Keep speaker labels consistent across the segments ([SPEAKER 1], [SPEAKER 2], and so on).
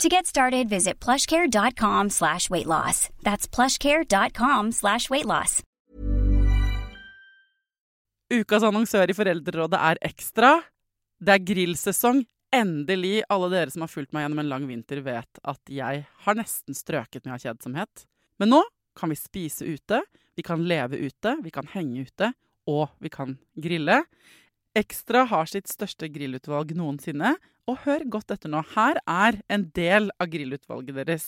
[SPEAKER 1] To get started, visit plushcare.com slash weight loss. That's plushcare.com slash weight loss.
[SPEAKER 2] Ukas annonsør i Foreldrerådet er Ekstra. Det er grillsesong. Endelig. Alle dere som har fulgt meg gjennom en lang vinter, vet at jeg har nesten strøket med av kjedsomhet. Men nå kan vi spise ute, vi kan leve ute, vi kan henge ute, og vi kan grille. Ekstra har sitt største grillutvalg noensinne, og hør godt etter nå. Her er en del av grillutvalget deres.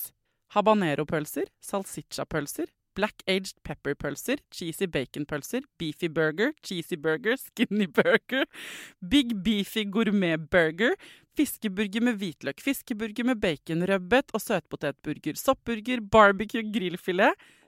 [SPEAKER 2] Habanero-pølser, salsiccia-pølser, black aged pepper-pølser, cheesy bacon-pølser, beefy burger, cheesy burger, skinny burger, big beefy gourmet-burger, fiskeburger med hvitløk, fiskeburger med bacon-rødbet og søtpotetburger, soppburger, barbecue, grillfilet,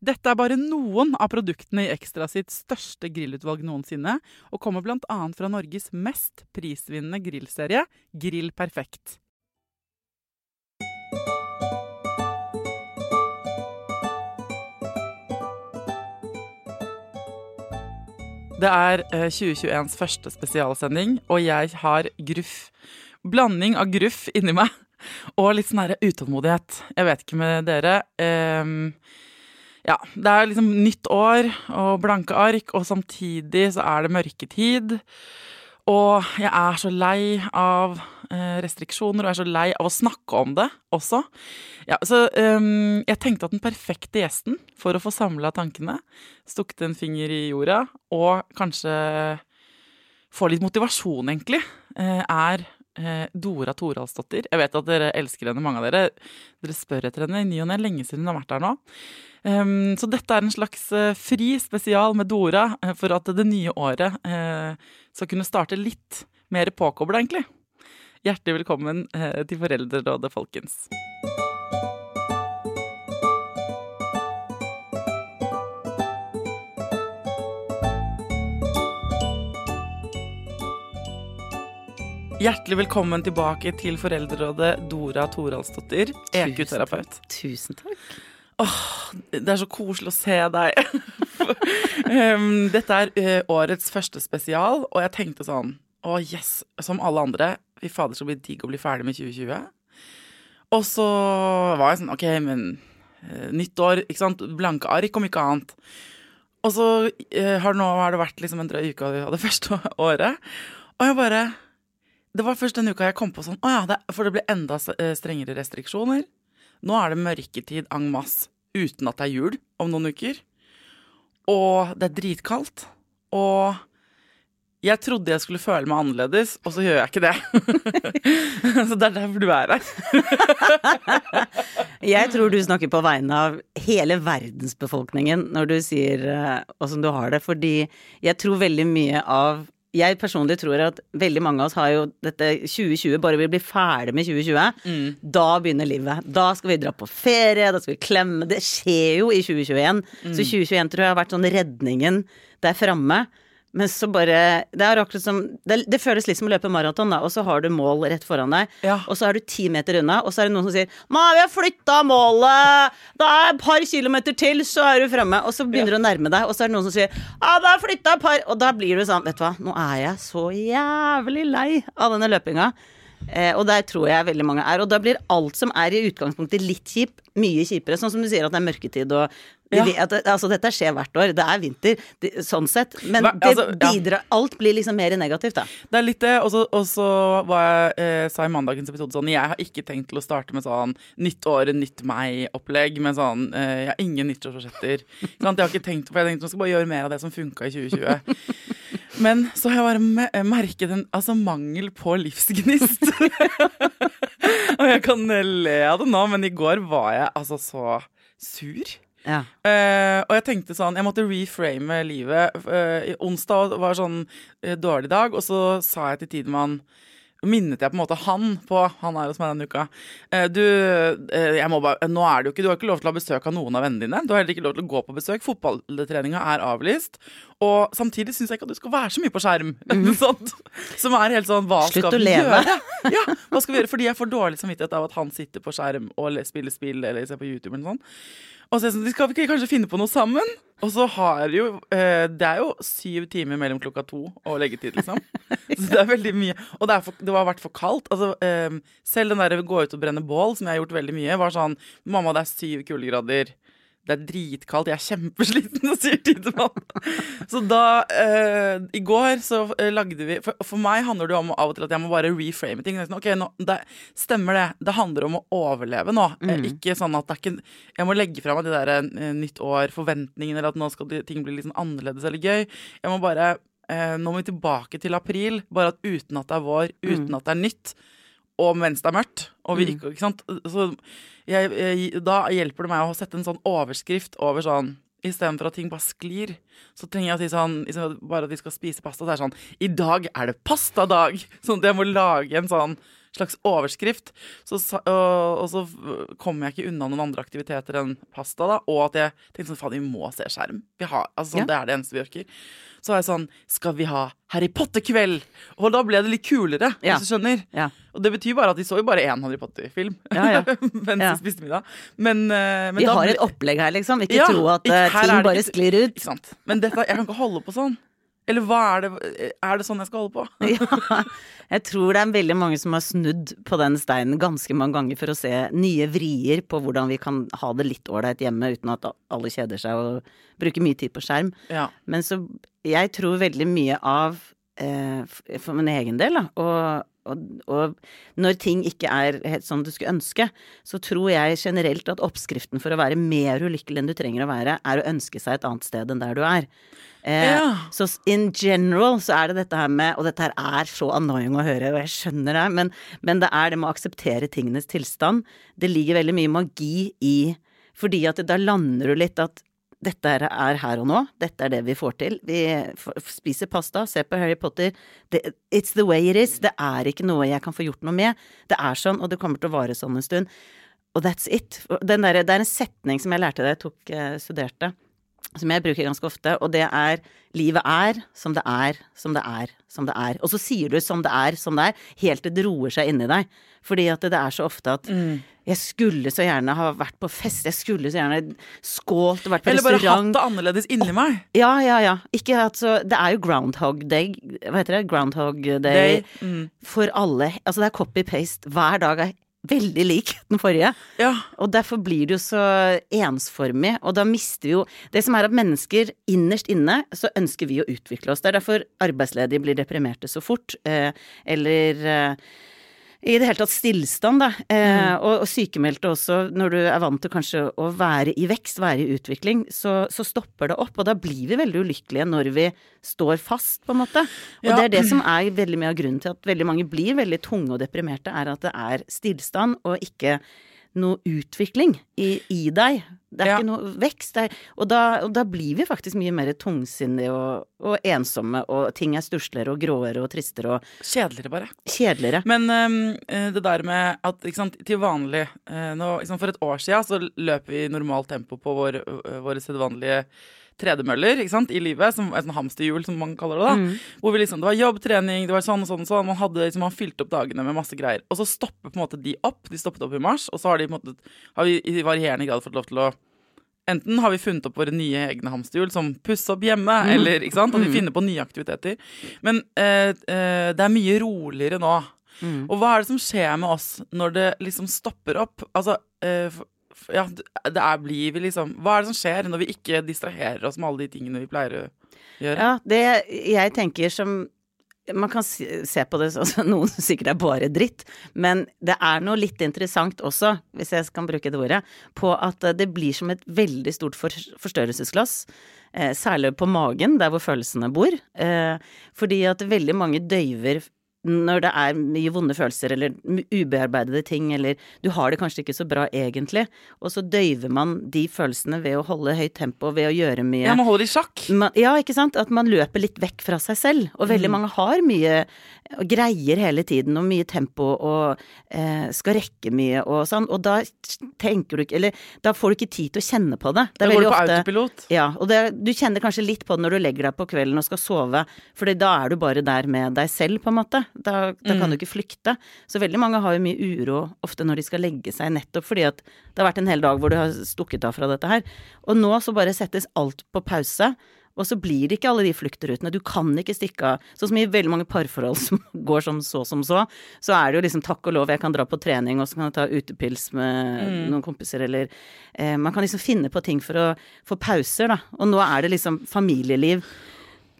[SPEAKER 2] Dette er bare noen av produktene i Ekstra sitt største grillutvalg noensinne, og kommer bl.a. fra Norges mest prisvinnende grillserie, Grill Perfekt. Det er eh, 2021s første spesialsending, og jeg har gruff. Blanding av gruff inni meg og litt sånn utålmodighet. Jeg vet ikke med dere. ehm, ja, det er liksom nytt år og blanke ark, og samtidig så er det mørketid. Og jeg er så lei av eh, restriksjoner, og jeg er så lei av å snakke om det også. Ja, så um, jeg tenkte at den perfekte gjesten for å få samla tankene, stukket en finger i jorda, og kanskje få litt motivasjon, egentlig, eh, er Dora Toralsdottir. Jeg vet at dere elsker henne, mange av dere. Dere spør etter henne i ny og ne, lenge siden hun har vært her nå. Um, så dette er en slags eh, fri spesial med Dora eh, for at det nye året eh, skal kunne starte litt mer påkobla, egentlig. Hjertelig velkommen eh, til Foreldrerådet, folkens. Hjertelig velkommen tilbake til Foreldrerådet, Dora Toralsdottir, EQ-terapeut.
[SPEAKER 3] Tusen takk.
[SPEAKER 2] Åh, det er så koselig å se deg. um, dette er eh, årets første spesial, og jeg tenkte sånn Å, yes, som alle andre. Fy fader, så blir det digg å bli ferdig med 2020. Og så var jeg sånn OK, men uh, nytt år, ikke sant. Blanke ark, om ikke annet. Og så uh, har, nå, har det vært liksom en drøy uke av det første året. Og jeg bare Det var først denne uka jeg kom på sånn Å ja, det, for det blir enda eh, strengere restriksjoner. Nå er det mørketid en masse uten at det er jul om noen uker. Og det er dritkaldt. Og jeg trodde jeg skulle føle meg annerledes, og så gjør jeg ikke det. så det er derfor du er her.
[SPEAKER 3] Jeg tror du snakker på vegne av hele verdensbefolkningen når du sier eh, åssen du har det, fordi jeg tror veldig mye av jeg personlig tror at veldig mange av oss har jo dette 2020, bare vi blir ferdig med 2020, da begynner livet. Da skal vi dra på ferie, da skal vi klemme. Det skjer jo i 2021. Så 2021 tror jeg har vært sånn redningen der framme. Men så bare Det er akkurat som Det, det føles litt som å løpe maraton, da, og så har du mål rett foran deg,
[SPEAKER 2] Ja.
[SPEAKER 3] og så er du ti meter unna, og så er det noen som sier 'Nei, vi har flytta målet! Det er et par kilometer til, så er du fremme.' Og så begynner du å nærme deg, og så er det noen som sier 'Ja, det er flytta et par' Og da blir du sånn, vet du hva, nå er jeg så jævlig lei av denne løpinga. Eh, og der tror jeg veldig mange er. Og da blir alt som er i utgangspunktet litt kjip, mye kjipere. Sånn som du sier at det er mørketid og
[SPEAKER 2] Ja.
[SPEAKER 3] vet at, altså, Dette skjer hvert år. Det er vinter, det, sånn sett. Men
[SPEAKER 2] Hva-
[SPEAKER 3] det
[SPEAKER 2] bidrar, ja.
[SPEAKER 3] Alt blir liksom mer negativt, da.
[SPEAKER 2] Det er litt det. Og så- sa så var jeg, eh, i mandagens episode sånn Jeg har ikke tenkt til å starte med sånn nytt år, nytt meg-opplegg. Med sånn eh, Jeg har ingen nyttårsforsetter. Jeg har ikke tenkt For jeg tenkte man skal bare gjøre mer av det som funka i 2020. Men så har jeg bare eh, merket en altså, mangel på livsgnist. og jeg kan le av det nå, men i går var jeg altså så sur.
[SPEAKER 3] Ja.
[SPEAKER 2] Uh, og jeg tenkte sånn Jeg måtte reframe livet. Uh, onsdag var sånn uh, dårlig dag, og så sa jeg til Tidemann minnet jeg på en måte han på Han er hos meg denne uka. Du, jeg må bare Nå er det jo ikke Du har ikke lov til å ha besøk av noen av vennene dine. Du har heller ikke lov til å gå på besøk. Fotballtreninga er avlyst. Og samtidig syns jeg ikke at du skal være så mye på skjerm. Sånt. Som er helt sånn Hva
[SPEAKER 3] Slutt
[SPEAKER 2] skal vi
[SPEAKER 3] leve.
[SPEAKER 2] gjøre? Ja, hva skal vi gjøre? Fordi jeg får dårlig samvittighet av at han sitter på skjerm og spiller spill eller ser på YouTube eller noe sånt. Og så er jeg sånn, skal vi kanskje finne på noe sammen? Og så har jo eh, Det er jo syv timer mellom klokka to og leggetid, liksom. Så det er veldig mye. Og det, for, det har vært for kaldt. Altså, eh, selv den der gå ut og brenne bål, som jeg har gjort veldig mye, var sånn Mamma, det er syv kuldegrader. Det er dritkaldt, jeg er kjempesliten, sier Tidemann. Så da eh, I går så eh, lagde vi for, for meg handler det jo om av og til at jeg må bare reframe ting. Sånn, ok, nå, det, Stemmer det. Det handler om å overleve nå. Eh, ikke sånn at det er ikke Jeg må legge fra meg det der eh, nytt år, forventningene, eller at nå skal ting bli litt sånn annerledes eller gøy. Jeg må bare eh, Nå må vi tilbake til april, bare at uten at det er vår, uten at det er nytt og mens det er mørkt. Og vi ikke, ikke sant? Så jeg, jeg, da hjelper det meg å sette en sånn overskrift over sånn Istedenfor at ting bare sklir, så trenger jeg å si sånn Bare at vi skal spise pasta, så er det sånn I dag er det pastadag! Sånn at jeg må lage en sånn slags overskrift. Så, og, og så kommer jeg ikke unna noen andre aktiviteter enn pasta, da. Og at jeg tenkte sånn Faen, vi må se skjerm. Vi har, altså, sånn,
[SPEAKER 3] Ja.
[SPEAKER 2] Det er det eneste vi orker. Så var jeg sånn Skal vi ha Harry Potter-kveld? Og da ble det litt kulere,
[SPEAKER 3] Ja.
[SPEAKER 2] hvis du skjønner.
[SPEAKER 3] Ja.
[SPEAKER 2] Og det betyr bare at de så jo bare én Harry Potter-film
[SPEAKER 3] Ja, ja.
[SPEAKER 2] mens
[SPEAKER 3] Ja.
[SPEAKER 2] de spiste middag. Men, eh, men
[SPEAKER 3] Vi har
[SPEAKER 2] ble-
[SPEAKER 3] et opplegg her, liksom. Ikke
[SPEAKER 2] Ja,
[SPEAKER 3] tro at
[SPEAKER 2] ikke-
[SPEAKER 3] eh, ting bare sklir ut.
[SPEAKER 2] Men dette, jeg kan ikke holde på sånn. Eller hva er det Er det sånn jeg skal holde på?
[SPEAKER 3] Ja, jeg tror det er veldig mange som har snudd på den steinen ganske mange ganger for å se nye vrier på hvordan vi kan ha det litt ålreit hjemme uten at alle kjeder seg og bruker mye tid på skjerm.
[SPEAKER 2] Ja.
[SPEAKER 3] Men så Jeg tror veldig mye av eh, For min egen del, da, og, og, og når ting ikke er helt som du skulle ønske, så tror jeg generelt at oppskriften for å være mer ulykkelig enn du trenger å være, er å ønske seg et annet sted enn der du er. Eh,
[SPEAKER 2] Ja.
[SPEAKER 3] Så in general så er det dette her med Og dette her er så annoying å høre, og jeg skjønner det, men, men det er det med å akseptere tingenes tilstand. Det ligger veldig mye magi i Fordi at da lander du litt at dette er er her og nå, dette er det vi får til. Vi spiser pasta, ser på Harry Potter. Det, it's the way it is. Det er ikke noe jeg kan få gjort noe med. Det er sånn, og det kommer til å vare sånn en stund. Og that's it. Den der, det er en setning som jeg lærte da jeg tok, eh, studerte, som jeg bruker ganske ofte, og det er livet er som det er, som det er, som det er. Og så sier du som det er, som det er, helt til det roer seg inni deg. Fordi at det er så ofte at
[SPEAKER 2] Mm.
[SPEAKER 3] jeg skulle så gjerne ha vært på fest, jeg skulle så gjerne skålt og vært på
[SPEAKER 2] Eller bare hatt det annerledes inni meg.
[SPEAKER 3] Ja, ja, ja. Ikke at så Det er jo groundhog day, hva heter det? Groundhog day,
[SPEAKER 2] Day. Mm.
[SPEAKER 3] for alle. Altså det er copy-paste. Hver dag er veldig lik den forrige.
[SPEAKER 2] Ja.
[SPEAKER 3] Og derfor blir det jo så ensformig, og da mister vi jo Det som er at mennesker innerst inne, så ønsker vi å utvikle oss. Det er derfor arbeidsledige blir deprimerte så fort. Eh, eller eh, i det hele tatt stillstand, da. Eh, og, og sykemeldte også, når du er vant til kanskje å være i vekst, være i utvikling, så, så stopper det opp. Og da blir vi veldig ulykkelige når vi står fast, på en måte. Og
[SPEAKER 2] Ja.
[SPEAKER 3] det er det som er veldig mye av grunnen til at veldig mange blir veldig tunge og deprimerte, er at det er stillstand og ikke noe utvikling i, i deg. Det er
[SPEAKER 2] Ja.
[SPEAKER 3] ikke noe vekst. Er, og, da, og da blir vi faktisk mye mer tungsinnige og, og ensomme, og ting er stussligere og gråere og tristere og
[SPEAKER 2] Kjedeligere, bare.
[SPEAKER 3] kjedeligere.
[SPEAKER 2] Men eh, det der med at sant, til vanlig uh, nå, sant, For et år siden så løper vi i normalt tempo på vår, uh, våre sedvanlige tredemøller i livet, som et hamsterhjul, som man kaller det. da Hvor vi liksom, Det var jobb, trening, det var sånn og sånn. og sånn Man hadde liksom, man fylte opp dagene med masse greier. Og så stopper på en måte de opp. De stoppet opp i mars, og så har de måte har vi i varierende grad fått lov til å Enten har vi funnet opp våre nye egne hamsterhjul, som pusse opp hjemme, eller ikke sant, at vi finner på nye aktiviteter. Men eh, eh, det er mye roligere nå. Og hva er det som skjer med oss når det liksom stopper opp? Altså, eh, ja, det er, blir vi liksom Hva er det som skjer når vi ikke distraherer oss med alle de tingene vi pleier å gjøre?
[SPEAKER 3] Ja, det jeg tenker som man kan se på det sånn noen sikkert er bare dritt, men det er noe litt interessant også, hvis jeg kan bruke det ordet, på at det blir som et veldig stort forstørrelsesglass. Eh, særlig på magen, der hvor følelsene bor. Eh, fordi at veldig mange døyver når det er mye vonde følelser eller ubearbeidede ting, eller du har det kanskje ikke så bra egentlig, og så døyver man de følelsene ved å holde høyt tempo, ved å gjøre mye
[SPEAKER 2] Ja, man holder i sjakk.
[SPEAKER 3] Man, ja, ikke sant. At man løper litt vekk fra seg selv. Og veldig mm. mange har mye og greier hele tiden, og mye tempo, og eh, skal rekke mye og sånn. Og da tenker du ikke Eller da får du ikke tid til å kjenne på det.
[SPEAKER 2] Det
[SPEAKER 3] er
[SPEAKER 2] da går du på ofte, autopilot.
[SPEAKER 3] Ja, og det, du kjenner kanskje litt på det når du legger deg på kvelden og skal sove, for da er du bare der med deg selv, på en måte. Da, da kan mm. du ikke flykte. Så veldig mange har jo mye uro ofte når de skal legge seg, nettopp fordi at det har vært en hel dag hvor du har stukket av fra dette her. Og nå så bare settes alt på pause. Og så blir det ikke alle de fluktrutene. Du kan ikke stikke av. Sånn som i veldig mange parforhold som går som så som så, så er det jo liksom takk og lov, jeg kan dra på trening, og så kan jeg ta utepils med mm. noen kompiser, eller eh, Man kan liksom finne på ting for å få pauser, da. Og nå er det liksom familieliv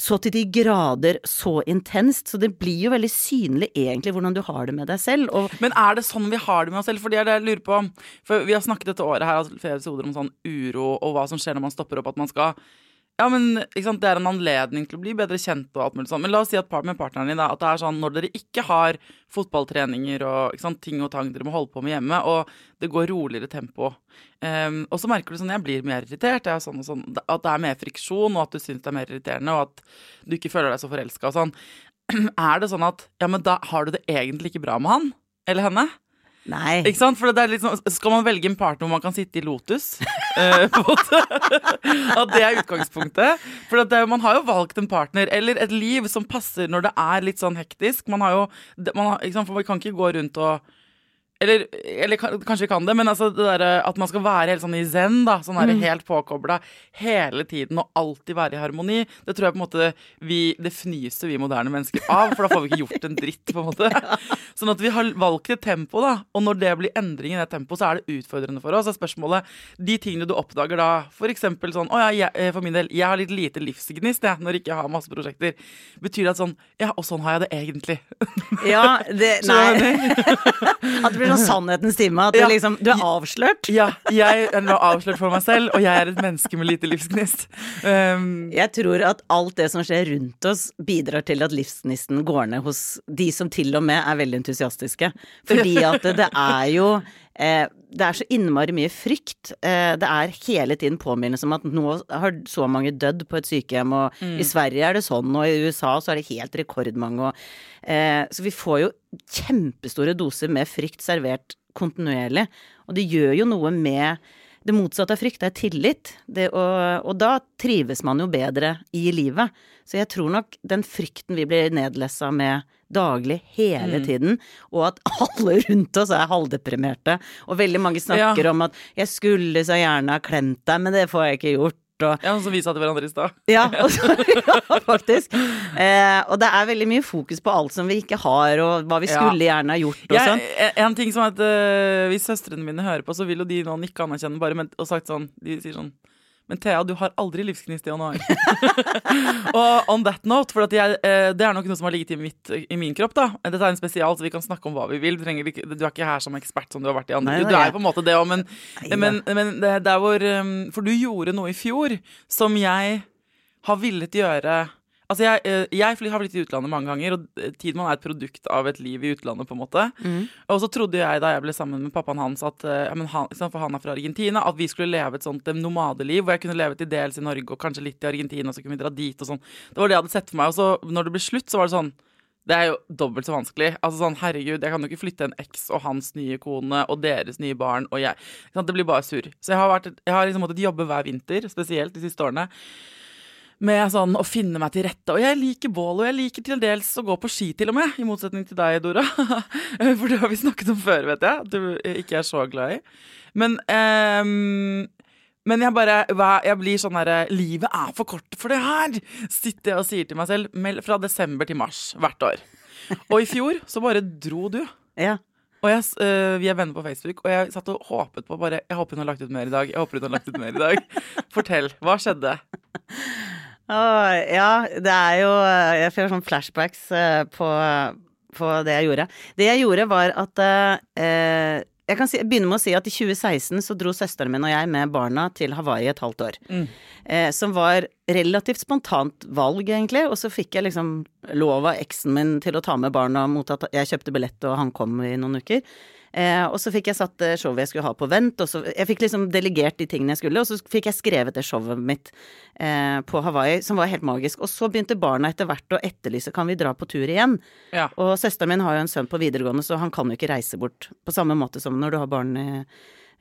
[SPEAKER 3] så til de grader så intenst, så det blir jo veldig synlig egentlig hvordan du har det med deg selv.
[SPEAKER 2] Men er det sånn vi har det med oss selv? For det det jeg lurer på. For vi har snakket dette året her flere episoder om sånn uro og hva som skjer når man stopper opp, at man skal ja, men Det er en anledning til å bli bedre kjent. og alt mulig sånn. Men la oss si at med partneren din da, at det er sånn når dere ikke har fotballtreninger og sant, ting og tang dere må holde på med hjemme, og det går roligere tempo, um, og så merker du sånn jeg blir mer irritert, sånn sånn, at det er mer friksjon, og at du syns det er mer irriterende, og at du ikke føler deg så forelska og sånn. Er det sånn at ja, men da har du det egentlig ikke bra med han eller henne?
[SPEAKER 3] Nei.
[SPEAKER 2] Ikke sant? For det er litt sånn, Skal man velge en partner hvor man kan sitte i Lotus? uh, at det er utgangspunktet. For det, man har jo valgt en partner, eller et liv, som passer når det er litt sånn hektisk. Man har jo, man har, ikke sant? For man kan ikke gå rundt og eller, eller, kanskje vi kan det, men altså det der, at man skal være helt sånn i zen, da. Sånn mm. helt påkobla hele tiden og alltid være i harmoni. Det tror jeg på en måte vi, det fnyser vi moderne mennesker av, for da får vi ikke gjort en dritt, på en måte. Sånn at vi har valgt et tempo, da. Og når det blir endring i det tempoet, så er det utfordrende for oss. Så spørsmålet De tingene du oppdager da, eksempel sånn Å ja, jeg, eh, for min del, jeg har litt lite livsgnist, jeg, når jeg ikke har masse prosjekter. Betyr det at sånn Ja, og sånn har jeg det egentlig.
[SPEAKER 3] Ja, det Nei. at det blir sånn sannhetens time. At ja. du, liksom, du er avslørt.
[SPEAKER 2] Ja, jeg er avslørt for meg selv, og jeg er et menneske med lite livsgnist. Um,
[SPEAKER 3] jeg tror at alt det som skjer rundt oss, bidrar til at livsgnisten går ned hos de som til og med er veldig entusiastiske. Fordi at det, det er jo eh, det er så innmari mye frykt. Eh, det er hele tiden påminnelse om at nå har så mange dødd på et sykehjem, og mm. i Sverige er det sånn, og i USA så er det helt rekordmange, og eh, Så vi får jo kjempestore doser med frykt servert kontinuerlig, og det gjør jo noe med det motsatte av frykt er tillit, det, og, og, da trives man jo bedre i livet. Så jeg tror nok den frykten vi blir nedlessa med daglig hele mm. tiden, og at alle rundt oss er halvdeprimerte. Og veldig mange snakker ja. om at 'jeg skulle så gjerne ha klemt deg, men det får jeg ikke gjort'.
[SPEAKER 2] Og, ja, Som vi sa til hverandre i stad.
[SPEAKER 3] Ja, ja, faktisk. Eh, og det er veldig mye fokus på alt som vi ikke har, og hva vi skulle ja. gjerne ha gjort. og sånn.
[SPEAKER 2] En ting som at uh, Hvis søstrene mine hører på, så vil jo de nå nikke anerkjenne bare med, og sagt sånn De sier sånn men Thea, du har aldri livsgnist i januar. og on that note, for jeg, eh, det er nok noe som har ligget i, mitt, i, min kropp. da. Dette er en spesial, så vi kan snakke om hva vi vil. Du, trenger, du er ikke her som ekspert som du har vært i andre. Nei, du er jo på en måte det òg, men, men, men, det, det er hvor um, For du gjorde noe i fjor som jeg har villet gjøre Altså, jeg, eh, jeg, har blitt i utlandet mange ganger, og Tidemann Tidmann er et produkt av et liv i utlandet. på en måte. Mm. Og så trodde jeg da jeg ble sammen med pappaen hans, at, eh, han, for han er fra Argentina, at vi skulle leve et sånt nomadeliv hvor jeg kunne leve til dels i Norge og kanskje litt i Argentina, så kunne vi dra dit og sånn. Det var det jeg hadde sett for meg. Og så når det ble slutt, så var det sånn det er jo dobbelt så vanskelig. Altså sånn, Herregud, jeg kan jo ikke flytte en eks og hans nye kone og deres nye barn og jeg. Det blir bare surr. Så jeg har, vært, jeg har liksom måttet jobbe hver vinter, spesielt de siste årene med sånn å finne meg til rette. Og jeg liker bål, og jeg liker til dels å gå på ski, til og med. I motsetning til deg, Dora. For det har vi snakket om før, vet jeg. At du ikke er så glad i. Men, um, men jeg bare Jeg blir sånn herre Livet er for kort for det her! Sitter jeg og sier til meg selv fra desember til mars hvert år. Og i fjor så bare dro du.
[SPEAKER 3] Ja.
[SPEAKER 2] Og jeg, uh, Vi er venner på Facebook, og jeg satt og håpet på bare Jeg håper hun har lagt ut mer i dag. Jeg håper hun har lagt ut mer i dag. Fortell. Hva skjedde?
[SPEAKER 3] Åh, ja, det er jo eh, Jeg får sånn flashbacks eh, på, på det jeg gjorde. Det jeg gjorde, var at eh, Jeg kan si, begynne med å si at i 2016 så dro søsteren min og jeg med barna til Hawaii et halvt år.
[SPEAKER 2] Mm.
[SPEAKER 3] Eh, som var relativt spontant valg, egentlig. Og så fikk jeg liksom lov av eksen min til å ta med barna mot at jeg kjøpte billett og han kom i noen uker. Eh, og så fikk jeg satt det showet jeg skulle ha på vent, og så Jeg fikk liksom delegert de tingene jeg skulle, og så fikk jeg skrevet det showet mitt eh, på Hawaii, som var helt magisk. Og så begynte barna etter hvert å etterlyse kan vi dra på tur igjen.
[SPEAKER 2] Ja.
[SPEAKER 3] Og søsteren min har jo en sønn på videregående, så han kan jo ikke reise bort på samme måte som når du har barn i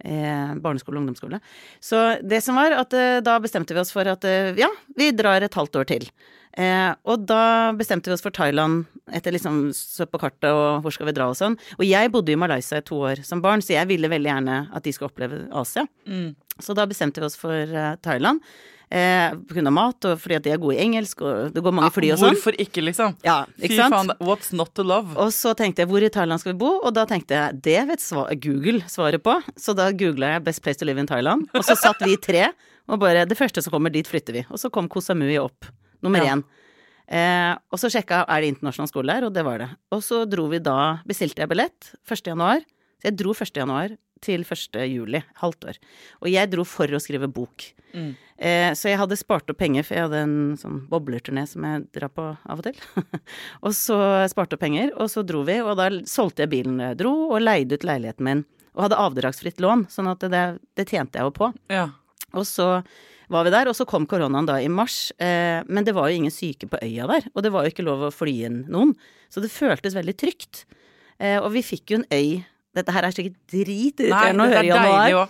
[SPEAKER 3] eh, barneskole og ungdomsskole. Så det som var, at eh, da bestemte vi oss for at eh, ja, vi drar et halvt år til. Eh, og da bestemte vi oss for Thailand etter liksom så på kartet og hvor skal vi dra og sånn. Og jeg bodde i Malaysia i to år som barn, så jeg ville veldig gjerne at de skulle oppleve Asia.
[SPEAKER 2] Mm.
[SPEAKER 3] Så da bestemte vi oss for eh, Thailand. Eh, på grunn av mat, og fordi at de er gode i engelsk, og det går mange fly og sånn.
[SPEAKER 2] Hvorfor ikke, liksom?
[SPEAKER 3] Ja,
[SPEAKER 2] Fy
[SPEAKER 3] ikke sant?
[SPEAKER 2] faen, what's not to love?
[SPEAKER 3] Og så tenkte jeg hvor i Thailand skal vi bo, og da tenkte jeg det vet svar Google svaret på. Så da googla jeg 'Best place to live in Thailand', og så satt vi tre og bare Det første som kommer, dit flytter vi. Og så kom Koh Samui opp, nummer
[SPEAKER 2] Ja.
[SPEAKER 3] én. Eh, og så sjekka er det internasjonal skole der, og det var det. Og så dro vi da Bestilte jeg billett 1. januar. Så jeg dro 1. januar til 1. juli, halvt år. Og jeg dro for å skrive bok.
[SPEAKER 2] Mm.
[SPEAKER 3] Eh, så jeg hadde spart opp penger, for jeg hadde en sånn boblerturné som jeg drar på av og til. og så sparte opp penger, og så dro vi, og da solgte jeg bilen jeg dro, og leide ut leiligheten min. Og hadde avdragsfritt lån, sånn at det, det tjente jeg jo på.
[SPEAKER 2] Ja.
[SPEAKER 3] Og så var vi der, og så kom koronaen da i mars. Eh, men det var jo ingen syke på øya der, og det var jo ikke lov å fly inn noen. Så det føltes veldig trygt. Eh, og vi fikk jo en øy Dette her er sikkert dritirriterende å
[SPEAKER 2] det
[SPEAKER 3] høre i januar.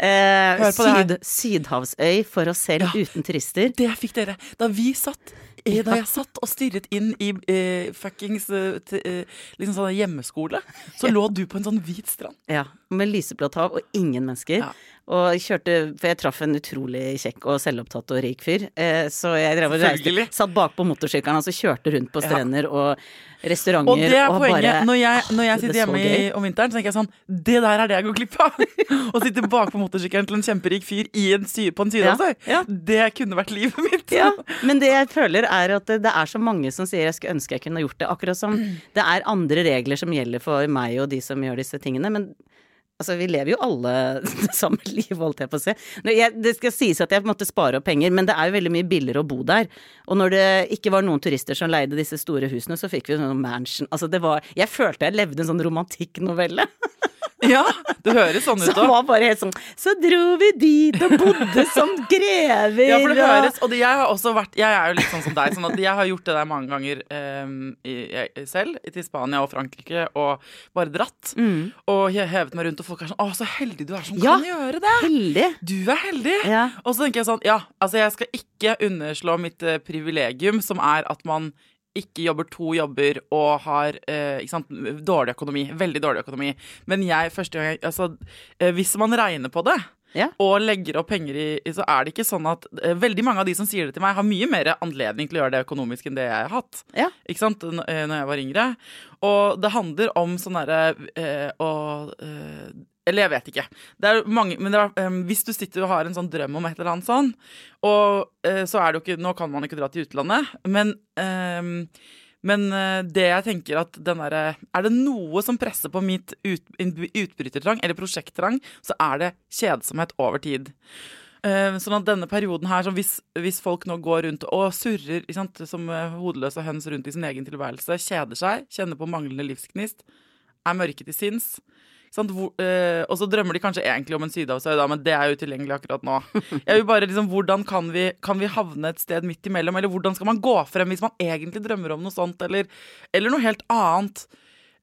[SPEAKER 3] Eh,
[SPEAKER 2] Hør på det her.
[SPEAKER 3] syd, sydhavsøy for oss selv
[SPEAKER 2] Ja.
[SPEAKER 3] uten turister.
[SPEAKER 2] Det fikk dere. Da vi satt eh, Da jeg satt og stirret inn i eh, fuckings t- eh, liksom sånn hjemmeskole, så lå du på en sånn hvit strand.
[SPEAKER 3] Ja, Med lyseblått hav og ingen mennesker.
[SPEAKER 2] Ja.
[SPEAKER 3] Og kjørte For jeg traff en utrolig kjekk og selvopptatt og rik fyr. Eh, så jeg drev og reiste, satt bakpå motorsykkelen hans og kjørte rundt på
[SPEAKER 2] Ja.
[SPEAKER 3] og restauranter.
[SPEAKER 2] Og det er poenget.
[SPEAKER 3] bare
[SPEAKER 2] når, jeg, når jeg
[SPEAKER 3] er
[SPEAKER 2] sitter hjemme i, om vinteren, så tenker jeg sånn Det der er det jeg går glipp av! Å sitte bakpå motorsykkelen til en kjemperik fyr i en sy på en sydhavsøy.
[SPEAKER 3] Ja, ja.
[SPEAKER 2] Det kunne vært livet mitt.
[SPEAKER 3] Ja, men det jeg føler er at det er så mange som sier jeg skulle ønske jeg kunne gjort det. Akkurat som det er andre regler som gjelder for meg og de som gjør disse tingene. Men altså, vi lever jo alle det samme livet, holdt jeg på å si. Det skal sies at jeg måtte spare opp penger, men det er jo veldig mye billigere å bo der. Og når det ikke var noen turister som leide disse store husene, så fikk vi sånn mansion. Altså det var Jeg følte jeg levde en sånn romantikknovelle.
[SPEAKER 2] Ja, det høres sånn ut
[SPEAKER 3] Så det var bare helt sånn Så dro vi dit og bodde som grever.
[SPEAKER 2] Ja, for det høres Og det, jeg har også vært Jeg er jo litt sånn som deg. Sånn at jeg har gjort det der mange ganger um, i, jeg, selv. Til Spania og Frankrike og bare dratt.
[SPEAKER 3] Mm.
[SPEAKER 2] Og he- hevet meg rundt, og folk er sånn Å, så heldig du er som
[SPEAKER 3] Ja.
[SPEAKER 2] kan gjøre det!
[SPEAKER 3] Heldig.
[SPEAKER 2] Du er heldig!
[SPEAKER 3] Ja.
[SPEAKER 2] Og så tenker jeg sånn, ja, altså jeg skal ikke underslå mitt eh, privilegium, som er at man ikke jobber to jobber og har eh, sant, dårlig økonomi. Veldig dårlig økonomi. Men jeg, første gang jeg, altså, eh, Hvis man regner på det,
[SPEAKER 3] Ja.
[SPEAKER 2] og legger opp penger i, i- så er det ikke sånn at eh, Veldig mange av de som sier det til meg, har mye mer anledning til å gjøre det økonomisk enn det jeg har hatt.
[SPEAKER 3] Ja.
[SPEAKER 2] Ikke sant? N eh, når jeg var yngre. Og det handler om sånn derre eh, å eh, Eller jeg vet ikke. Det er mange, men er, um, hvis du sitter og har en sånn drøm om et eller annet sånn, og uh, så er det jo ikke Nå kan man ikke dra til utlandet, men um, men eh, det jeg tenker at den der, Er det noe som presser på mitt ut, utbrytertrang, eller prosjekttrang, så er det kjedsomhet over tid. Eh, sånn at denne perioden her, hvis, hvis folk nå går rundt og surrer sant, som hodeløse høns rundt i sin egen tilværelse, kjeder seg, kjenner på manglende livsgnist, er mørke til sinns hvor, eh, Og så drømmer de kanskje egentlig om en sydhavsøy, da, men det er jo utilgjengelig akkurat nå. Jeg vil bare liksom, Hvordan kan vi, kan vi havne et sted midt imellom, eller hvordan skal man gå frem hvis man egentlig drømmer om noe sånt, eller, eller noe helt annet?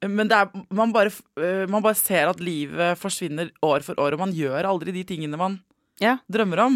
[SPEAKER 2] Men er, man, bare, eh, man bare ser at livet forsvinner år for år, og man gjør aldri de tingene man
[SPEAKER 3] Ja.
[SPEAKER 2] drømmer om.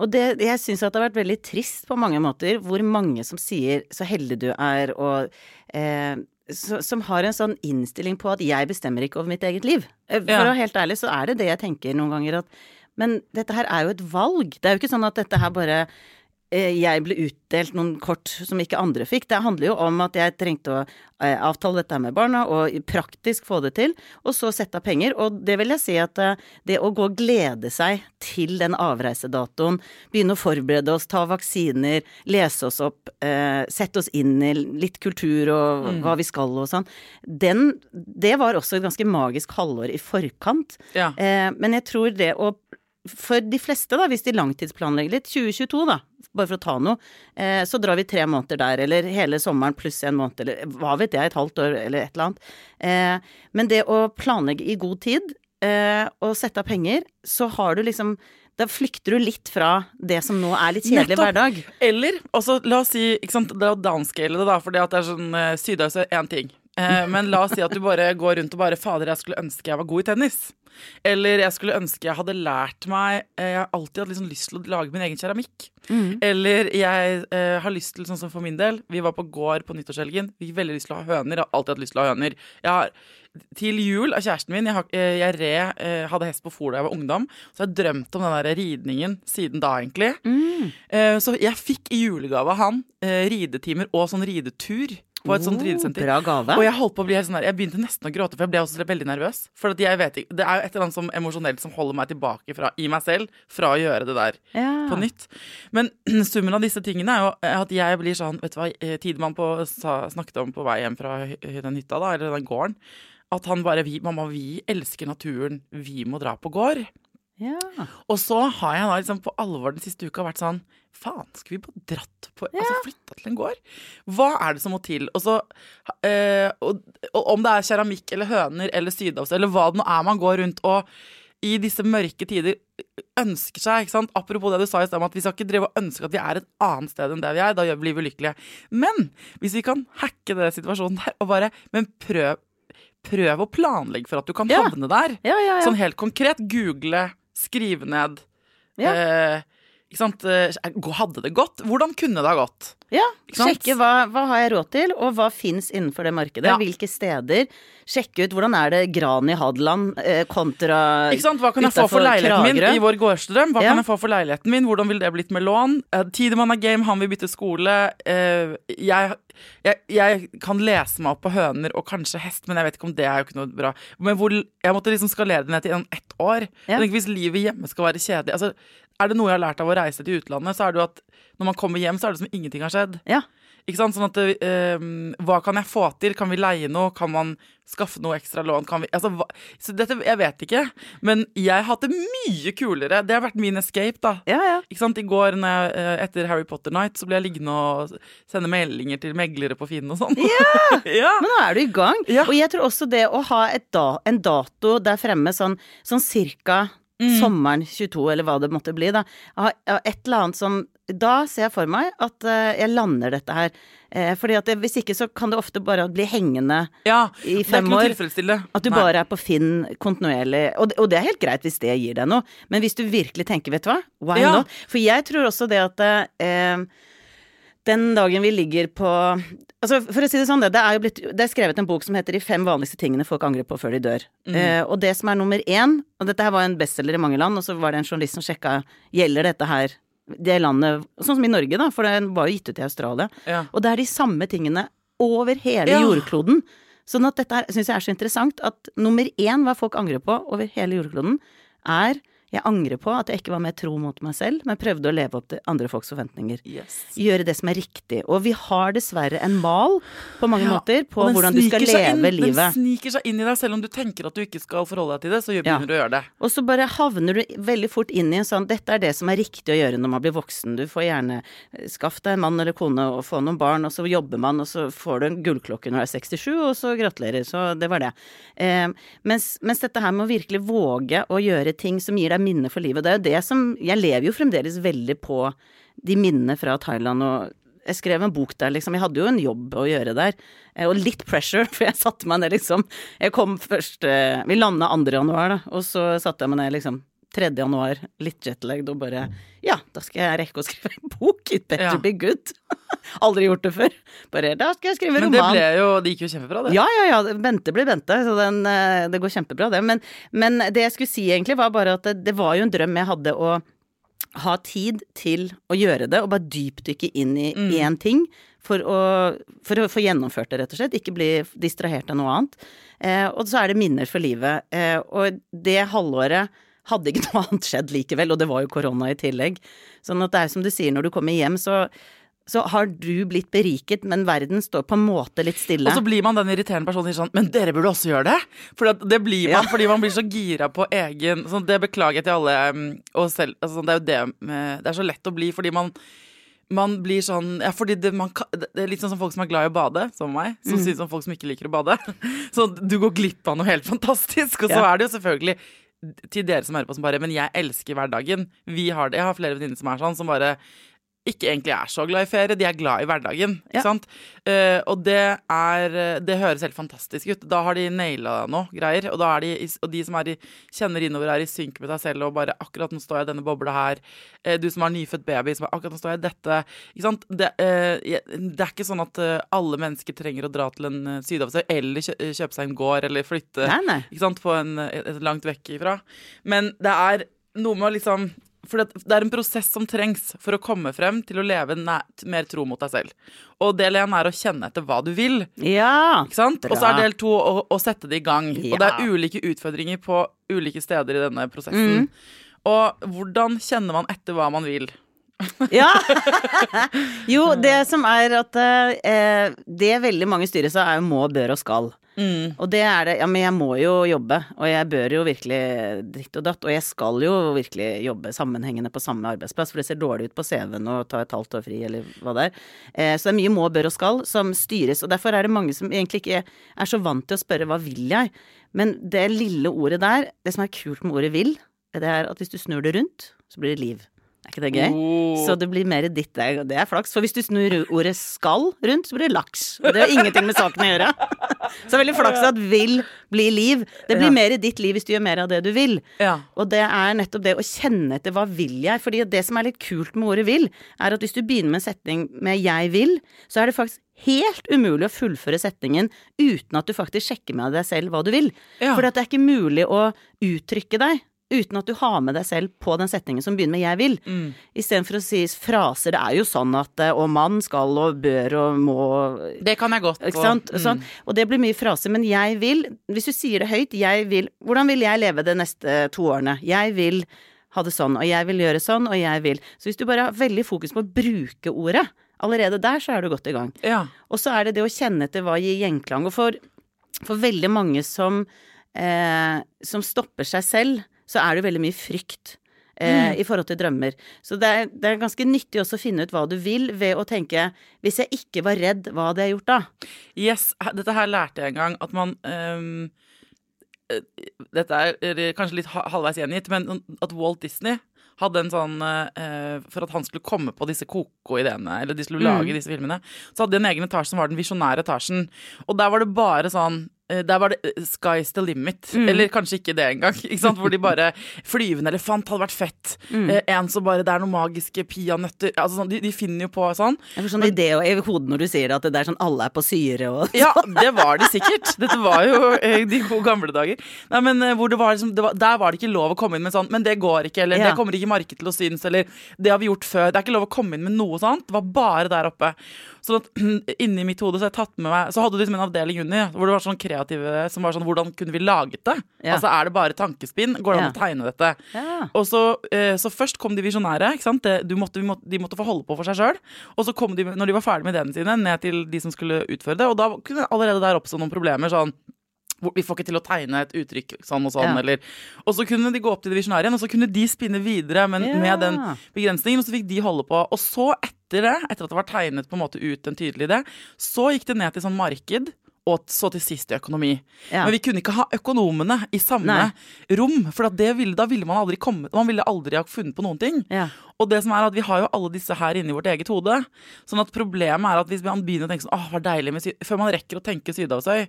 [SPEAKER 3] Og det, jeg syns at det har vært veldig trist på mange måter hvor mange som sier 'så heldig du er', og eh, så, som har en sånn innstilling på at 'jeg bestemmer ikke over mitt eget liv'. Eh, For
[SPEAKER 2] Ja.
[SPEAKER 3] å være helt ærlig så er det det jeg tenker noen ganger at Men dette her er jo et valg. Det er jo ikke sånn at dette her bare jeg ble utdelt noen kort som ikke andre fikk. Det handler jo om at jeg trengte å eh, avtale dette med barna og praktisk få det til, og så sette av penger. Og det vil jeg si at eh, det å gå og glede seg til den avreisedatoen, begynne å forberede oss, ta vaksiner, lese oss opp, eh, sette oss inn i litt kultur og hva vi skal og sånn, den Det var også et ganske magisk halvår i forkant.
[SPEAKER 2] Ja.
[SPEAKER 3] Eh, men jeg tror det å For de fleste, da, hvis de langtidsplanlegger litt, 2022 da, bare for å ta noe, eh, så drar vi tre måneder der, eller hele sommeren pluss en måned, eller hva vet jeg, et halvt år, eller et eller annet. Eh, men det å planlegge i god tid, eh, og sette av penger, så har du liksom da flykter du litt fra det som nå er litt kjedelig
[SPEAKER 2] Nettopp.
[SPEAKER 3] hverdag.
[SPEAKER 2] Eller altså, la oss si ikke sant, Det å downscale det, da, for det at det er sånn uh, Sydøys er én ting. Eh, men la oss si at du bare går rundt og bare Fader, jeg skulle ønske jeg var god i tennis. Eller jeg skulle ønske jeg hadde lært meg eh, Jeg har alltid hatt liksom lyst til å lage min egen keramikk. Eller jeg eh, har lyst til, sånn som for min del Vi var på gård på nyttårshelgen. Vi fikk veldig lyst til å ha høner. Jeg har alltid hatt lyst til å ha høner. Jeg har, til jul av kjæresten min Jeg, har, eh, jeg re, eh, hadde hest på fôr da jeg var ungdom. Så jeg har drømt om den der ridningen siden da, egentlig. Eh, så jeg fikk i julegave av han ridetimer og sånn ridetur på et sånt
[SPEAKER 3] Oh,
[SPEAKER 2] ridesenter.
[SPEAKER 3] bra gave.
[SPEAKER 2] Og jeg holdt på å bli helt sånn der, jeg begynte nesten å gråte, for jeg ble også veldig nervøs. For jeg vet ikke, Det er jo et eller annet som emosjonelt som holder meg tilbake fra, i meg selv fra å gjøre det der
[SPEAKER 3] Ja.
[SPEAKER 2] på nytt. Men summen av disse tingene er jo at jeg blir sånn Vet du hva eh, Tidemann på, sa, snakket om på vei hjem fra den hytta, da, eller den gården. At han bare vi, 'Mamma, vi elsker naturen. Vi må dra på gård'.
[SPEAKER 3] Ja.
[SPEAKER 2] Og så har jeg da liksom på alvor den siste uka vært sånn Faen, skulle vi bare dratt på Altså flytta til en gård? Hva er det som må til? Og så øh, og, og om det er keramikk eller høner eller sydhavs eller hva det nå er man går rundt og i disse mørke tider ønsker seg, ikke sant? Apropos det du sa i sted om at vi skal ikke drive og ønske at vi er et annet sted enn det vi er, da blir vi lykkelige. Men hvis vi kan hacke den situasjonen der og bare Men prøv, prøv å planlegge for at du kan
[SPEAKER 3] Ja.
[SPEAKER 2] havne der.
[SPEAKER 3] Ja, ja, ja.
[SPEAKER 2] Sånn helt konkret. Google, skrive ned.
[SPEAKER 3] Ja.
[SPEAKER 2] Eh, Eh, Hadde det gått? Hvordan kunne det ha gått?
[SPEAKER 3] Ja, sjekke hva, hva har jeg råd til, og hva fins innenfor det markedet.
[SPEAKER 2] Ja.
[SPEAKER 3] Hvilke steder. Sjekke ut hvordan er det gran i Hadeland eh, kontra
[SPEAKER 2] Ikke sant? Hva kan jeg få for
[SPEAKER 3] leiligheten
[SPEAKER 2] leiligheten min i vår gårdsdrøm? Hva
[SPEAKER 3] Ja.
[SPEAKER 2] kan jeg få for leiligheten min? Hvordan ville det blitt med lån? Uh, Tidemann er game, han vil bytte skole. Eh, jeg, jeg, jeg kan lese meg opp på høner og kanskje hest, men jeg vet ikke om det er jo ikke noe bra. Men hvor, jeg måtte liksom skalere det ned til ett år.
[SPEAKER 3] Ja.
[SPEAKER 2] Hvis livet hjemme skal være kjedelig altså, Er det noe jeg har lært av å reise til utlandet, så er det jo at når man kommer hjem, så er det som ingenting har skjedd.
[SPEAKER 3] Ja.
[SPEAKER 2] Ikke sant? Sånn at eh, Hva kan jeg få til? Kan vi leie noe? Kan man skaffe noe ekstra lån? Kan vi, altså, hva, så dette, jeg vet ikke. Men jeg har hatt det mye kulere. Det har vært min escape, da.
[SPEAKER 3] Ja, ja.
[SPEAKER 2] Ikke sant? I går når jeg, eh, etter Harry Potter Night så ble jeg liggende og sende meldinger til meglere på Finn og sånn. Ja! ja!
[SPEAKER 3] Men nå er du i gang.
[SPEAKER 2] Ja.
[SPEAKER 3] Og jeg tror også det å ha et da, en dato der fremme sånn, sånn cirka
[SPEAKER 2] Mm.
[SPEAKER 3] sommeren 22, eller hva det måtte bli, da. Et eller annet som Da ser jeg for meg at eh, jeg lander dette her. Eh, fordi at det, hvis ikke så kan det ofte bare bli hengende
[SPEAKER 2] ja.
[SPEAKER 3] I
[SPEAKER 2] det
[SPEAKER 3] fem år. At du
[SPEAKER 2] Nei.
[SPEAKER 3] bare er på Finn kontinuerlig. Og, det- og det er helt greit hvis det gir deg noe, men hvis du virkelig tenker, vet du hva, why
[SPEAKER 2] Ja.
[SPEAKER 3] not? For jeg tror også det at eh, Den dagen vi ligger på Altså, for å si det sånn, det, det er jo blitt Det er skrevet en bok som heter De fem vanligste tingene folk angrer på før de dør. Eh, og det som er nummer én Og dette her var en bestselger i mange land, og så var det en journalist som sjekka Gjelder dette her det landet Sånn som i Norge, da, for den var jo gitt ut i Australia.
[SPEAKER 2] Ja.
[SPEAKER 3] Og det er de samme tingene over hele
[SPEAKER 2] Ja.
[SPEAKER 3] jordkloden. Sånn at dette syns jeg er så interessant at nummer én hva folk angrer på over hele jordkloden, er jeg angrer på at jeg ikke var mer tro mot meg selv, men prøvde å leve opp til andre folks forventninger.
[SPEAKER 2] Yes.
[SPEAKER 3] Gjøre det som er riktig. Og vi har dessverre en mal på mange
[SPEAKER 2] Ja,
[SPEAKER 3] måter på hvordan du skal leve
[SPEAKER 2] inn,
[SPEAKER 3] livet.
[SPEAKER 2] Den sniker seg inn i deg, selv om du tenker at du ikke skal forholde deg til det, så begynner
[SPEAKER 3] Ja.
[SPEAKER 2] du å gjøre det.
[SPEAKER 3] Og så bare havner du veldig fort inn i en sånn Dette er det som er riktig å gjøre når man blir voksen. Du får gjerne skaffe Skaff deg en mann eller kone og få noen barn, og så jobber man, og så får du en gullklokke når du er 67, og så gratulerer. Så det var det. Eh, mens, mens dette her med å virkelig våge å gjøre ting som gir deg minner for livet, det er jo det som Jeg lever jo fremdeles veldig på de minnene fra Thailand og jeg skrev en bok der, liksom. Jeg hadde jo en jobb å gjøre der. Eh, Og litt pressure, for jeg satte meg ned, liksom. Jeg kom først eh, Vi landa 2. januar, da, og så satte jeg meg ned, liksom. 3. januar, litt jetlagd, og bare Ja, da skal jeg rekke å skrive en bok. It better
[SPEAKER 2] Ja.
[SPEAKER 3] be good. Aldri gjort det før. Bare da skal jeg skrive
[SPEAKER 2] Men det
[SPEAKER 3] roman.
[SPEAKER 2] ble jo Det gikk jo kjempebra, det.
[SPEAKER 3] Ja, ja, ja. Bente blir Bente, så den, eh, det går kjempebra, det. Men, men det jeg skulle si egentlig, var bare at det, det var jo en drøm jeg hadde å ha tid til å gjøre det, og bare dypdykke inn i
[SPEAKER 2] Mm.
[SPEAKER 3] én ting. For å, for å få gjennomført det, rett og slett. Ikke bli distrahert av noe annet. Eh, og så er det minner for livet. Eh, og det halvåret hadde ikke noe annet skjedd likevel, og det var jo korona i tillegg. Sånn at det er som du sier, når du kommer hjem, så, så har du blitt beriket, men verden står på en måte litt stille.
[SPEAKER 2] Og så blir man den irriterende personen som sier sånn Men dere burde også gjøre det! For det blir man
[SPEAKER 3] Ja.
[SPEAKER 2] fordi man blir så gira på egen sånn, Det beklager jeg til alle. um, Og selv, altså, det er jo det med, Det er så lett å bli fordi man man blir sånn Ja, fordi det, man, det er litt sånn som folk som er glad i å bade, som meg. Som
[SPEAKER 3] Mm.
[SPEAKER 2] synes om folk som ikke liker å bade. Så du går glipp av noe helt fantastisk. Og så
[SPEAKER 3] Ja.
[SPEAKER 2] er det jo selvfølgelig til dere som hører på, som bare Men jeg elsker hverdagen. Vi har det. Jeg har flere venninner som er sånn, som bare ikke egentlig er så glad i ferie. De er glad i hverdagen. Ikke
[SPEAKER 3] Ja.
[SPEAKER 2] sant? Eh, og det er Det høres helt fantastisk ut. Da har de naila noe greier. Og, da er de, og de som er i, kjenner innover, er i synk med seg selv og bare Akkurat nå står jeg i denne bobla her. Uh, du som har nyfødt baby, som er akkurat nå står jeg i dette. Det, uh, det er ikke sånn at eh, alle mennesker trenger å dra til en uh, sydhavsøy eller kjø, kjøpe seg en gård eller flytte
[SPEAKER 3] Nei, nei.
[SPEAKER 2] på en, langt vekk ifra. Men det er noe med å liksom For det, det er en prosess som trengs for å komme frem til å leve mer tro mot deg selv. Og del én er å kjenne etter hva du vil.
[SPEAKER 3] Ja.
[SPEAKER 2] Ikke sant? Og så er del to å, å sette det i gang. Og det er ulike utfordringer på ulike steder i denne prosessen.
[SPEAKER 3] Mm.
[SPEAKER 2] Og hvordan kjenner man etter hva man vil?
[SPEAKER 3] Ja! jo, det som er at eh, det veldig mange styrer seg, er jo må, bør og skal.
[SPEAKER 2] Mm.
[SPEAKER 3] Og det er det Ja, men jeg må jo jobbe, og jeg bør jo virkelig dritt og datt. Og jeg skal jo virkelig jobbe sammenhengende på samme arbeidsplass, for det ser dårlig ut på CV-en å ta et halvt år fri, eller hva det er. Eh, så det er mye må, bør og skal som styres. Og derfor er det mange som egentlig ikke er så vant til å spørre hva vil jeg? Men det lille ordet der, det som er kult med ordet vil, det er at hvis du snur det rundt, så blir det liv. Er ikke det gøy?
[SPEAKER 2] Oh.
[SPEAKER 3] Så det blir mer ditt der, og det er flaks. For hvis du snur ordet skal rundt, så blir det laks. Og det har ingenting med saken å gjøre. Så veldig flaks at vil blir liv. Det blir
[SPEAKER 2] Ja.
[SPEAKER 3] mer ditt liv hvis du gjør mer av det du vil.
[SPEAKER 2] Ja.
[SPEAKER 3] Og det er nettopp det å kjenne etter hva vil jeg. Fordi det som er litt kult med ordet vil, er at hvis du begynner med en setning med jeg vil, så er det faktisk helt umulig å fullføre setningen uten at du faktisk sjekker med deg selv hva du vil.
[SPEAKER 2] Ja.
[SPEAKER 3] For det er ikke mulig å uttrykke deg uten at du har med deg selv på den setningen som begynner med 'jeg vil'.
[SPEAKER 2] Mm.
[SPEAKER 3] Istedenfor å si fraser. Det er jo sånn at eh, 'og mann skal' og 'bør' og må'
[SPEAKER 2] Det kan jeg godt.
[SPEAKER 3] Ikke
[SPEAKER 2] og-
[SPEAKER 3] sant?
[SPEAKER 2] mm.
[SPEAKER 3] Sånn. Og det blir mye fraser. Men jeg vil, hvis du sier det høyt, jeg vil Hvordan vil jeg leve de neste to årene? Jeg vil ha det sånn, og jeg vil gjøre sånn, og jeg vil Så hvis du bare har veldig fokus på å bruke ordet, allerede der så er du godt i gang.
[SPEAKER 2] Ja.
[SPEAKER 3] Og så er det det å kjenne etter hva gir gjenklang. Og for, for veldig mange som, eh, som stopper seg selv, så er det veldig mye frykt. Eh, I forhold til drømmer. Så det er, det er ganske nyttig også å finne ut hva du vil, ved å tenke hvis jeg ikke var redd, hva hadde jeg gjort da?
[SPEAKER 2] Yes, dette her lærte jeg en gang At man eh, Dette er kanskje litt halvveis gjengitt Men at Walt Disney hadde en sånn eh, For at han skulle komme på disse koko-ideene Eller de skulle lage disse filmene Så hadde de en egen etasje som var den visjonære etasjen Og der var det bare sånn der var det eh, sky's the limit. Eller kanskje ikke det engang. Ikke? Hvor de bare Flyvende elefant hadde vært fett. Eh, en som bare Det er noen magiske peanøtter altså, sånn, de, de finner jo på sånn.
[SPEAKER 3] Jeg får sånn idé i hodet når du sier at det er sånn alle er på syre og
[SPEAKER 2] Ja, det var de sikkert. Dette var jo eh, de gode gamle dager. Nei, men eh, det var liksom, det var, Der var det ikke lov å komme inn med sånn Men det går ikke, eller
[SPEAKER 3] Ja.
[SPEAKER 2] det kommer ikke markedet til å synes, eller det har vi gjort før. Det er ikke lov å komme inn med noe sånt. Det var bare der oppe. Så at, inni mitt hode så har jeg tatt med meg Så hadde du liksom en avdeling under hvor det var sånn kreative som var sånn Hvordan kunne vi laget det?
[SPEAKER 3] Ja.
[SPEAKER 2] Altså er det bare tankespinn? Går det an å tegne dette?
[SPEAKER 3] Ja.
[SPEAKER 2] Og så, eh, så først kom de visjonære. Ikke sant? Det, du måtte, de måtte få holde på for seg sjøl. Og så kom de, når de var ferdig med ideene sine, ned til de som skulle utføre det. Og da kunne allerede der oppstå noen problemer. sånn vi får ikke til å tegne et uttrykk sånn og sånn.
[SPEAKER 3] Ja.
[SPEAKER 2] Eller, og så kunne de gå opp til det visjonære igjen, og så kunne de spinne videre men,
[SPEAKER 3] Ja.
[SPEAKER 2] med den begrensningen. Og så fikk de holde på. Og så, etter det, etter at det var tegnet på en måte ut en tydelig idé, så gikk det ned til sånn marked. Og så til sist i økonomi.
[SPEAKER 3] Ja.
[SPEAKER 2] Men vi kunne ikke ha økonomene i samme
[SPEAKER 3] Nei.
[SPEAKER 2] rom. For at det ville, da ville man aldri kommet Man ville aldri ha funnet på noen ting.
[SPEAKER 3] Ja.
[SPEAKER 2] Og det som er at vi har jo alle disse her inni vårt eget hode. Sånn at problemet er at hvis man begynner å tenke sånn Åh, hva deilig med. Før man rekker å tenke Sydhavsøy,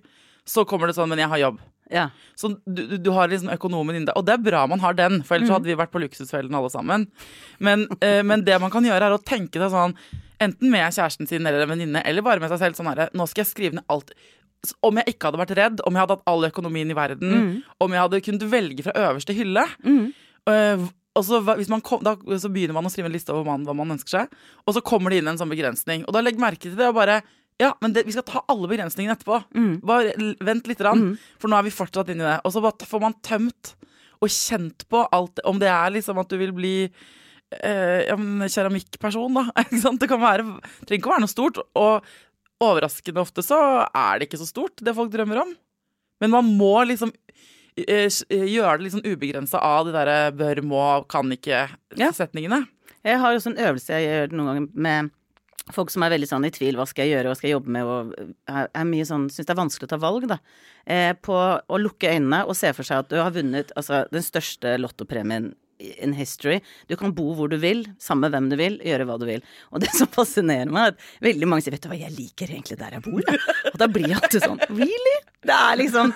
[SPEAKER 2] så kommer det sånn Men jeg har jobb.
[SPEAKER 3] Ja.
[SPEAKER 2] Så du, du, har liksom økonomen inni deg. Og det er bra man har den, for ellers så hadde vi vært på luksusfellen alle sammen. Men, eh, men det man kan gjøre, er å tenke seg sånn Enten med kjæresten sin eller en venninne, eller bare med seg selv. Sånn herre Nå skal jeg skrive ned alt. Om jeg ikke hadde vært redd, om jeg hadde hatt all økonomien i verden, om jeg hadde kunnet velge fra øverste hylle øh, og så, hvis man kom, da, så begynner man å skrive en liste over man, hva man ønsker seg, og så kommer det inn en sånn begrensning. Og da legg merke til det og bare Ja, men det, vi skal ta alle begrensningene etterpå. Bare vent litt, rann, for nå er vi fortsatt inni det. Og så bare får man tømt og kjent på alt Om det er liksom at du vil bli eh, ja, men keramikkperson, da. Det kan være, trenger ikke å være noe stort. Og overraskende ofte så er det ikke så stort, det folk drømmer om. Men man må liksom eh, eh, gjøre det liksom ubegrensa av de derre bør, må, kan ikke-setningene.
[SPEAKER 3] Jeg har også en øvelse jeg gjør noen ganger med folk som er veldig sånn i tvil. Hva skal jeg gjøre, hva skal jeg jobbe med? Og er, er mye sånn, syns det er vanskelig å ta valg, da. Eh, på å lukke øynene og se for seg at du har vunnet altså, den største lottopremien in history. Du kan bo hvor du vil, sammen med hvem du vil, gjøre hva du vil. Og det som fascinerer meg, er at veldig mange sier 'vet du hva, jeg liker egentlig der jeg bor'. Og da blir jeg alltid sånn Really? Det er liksom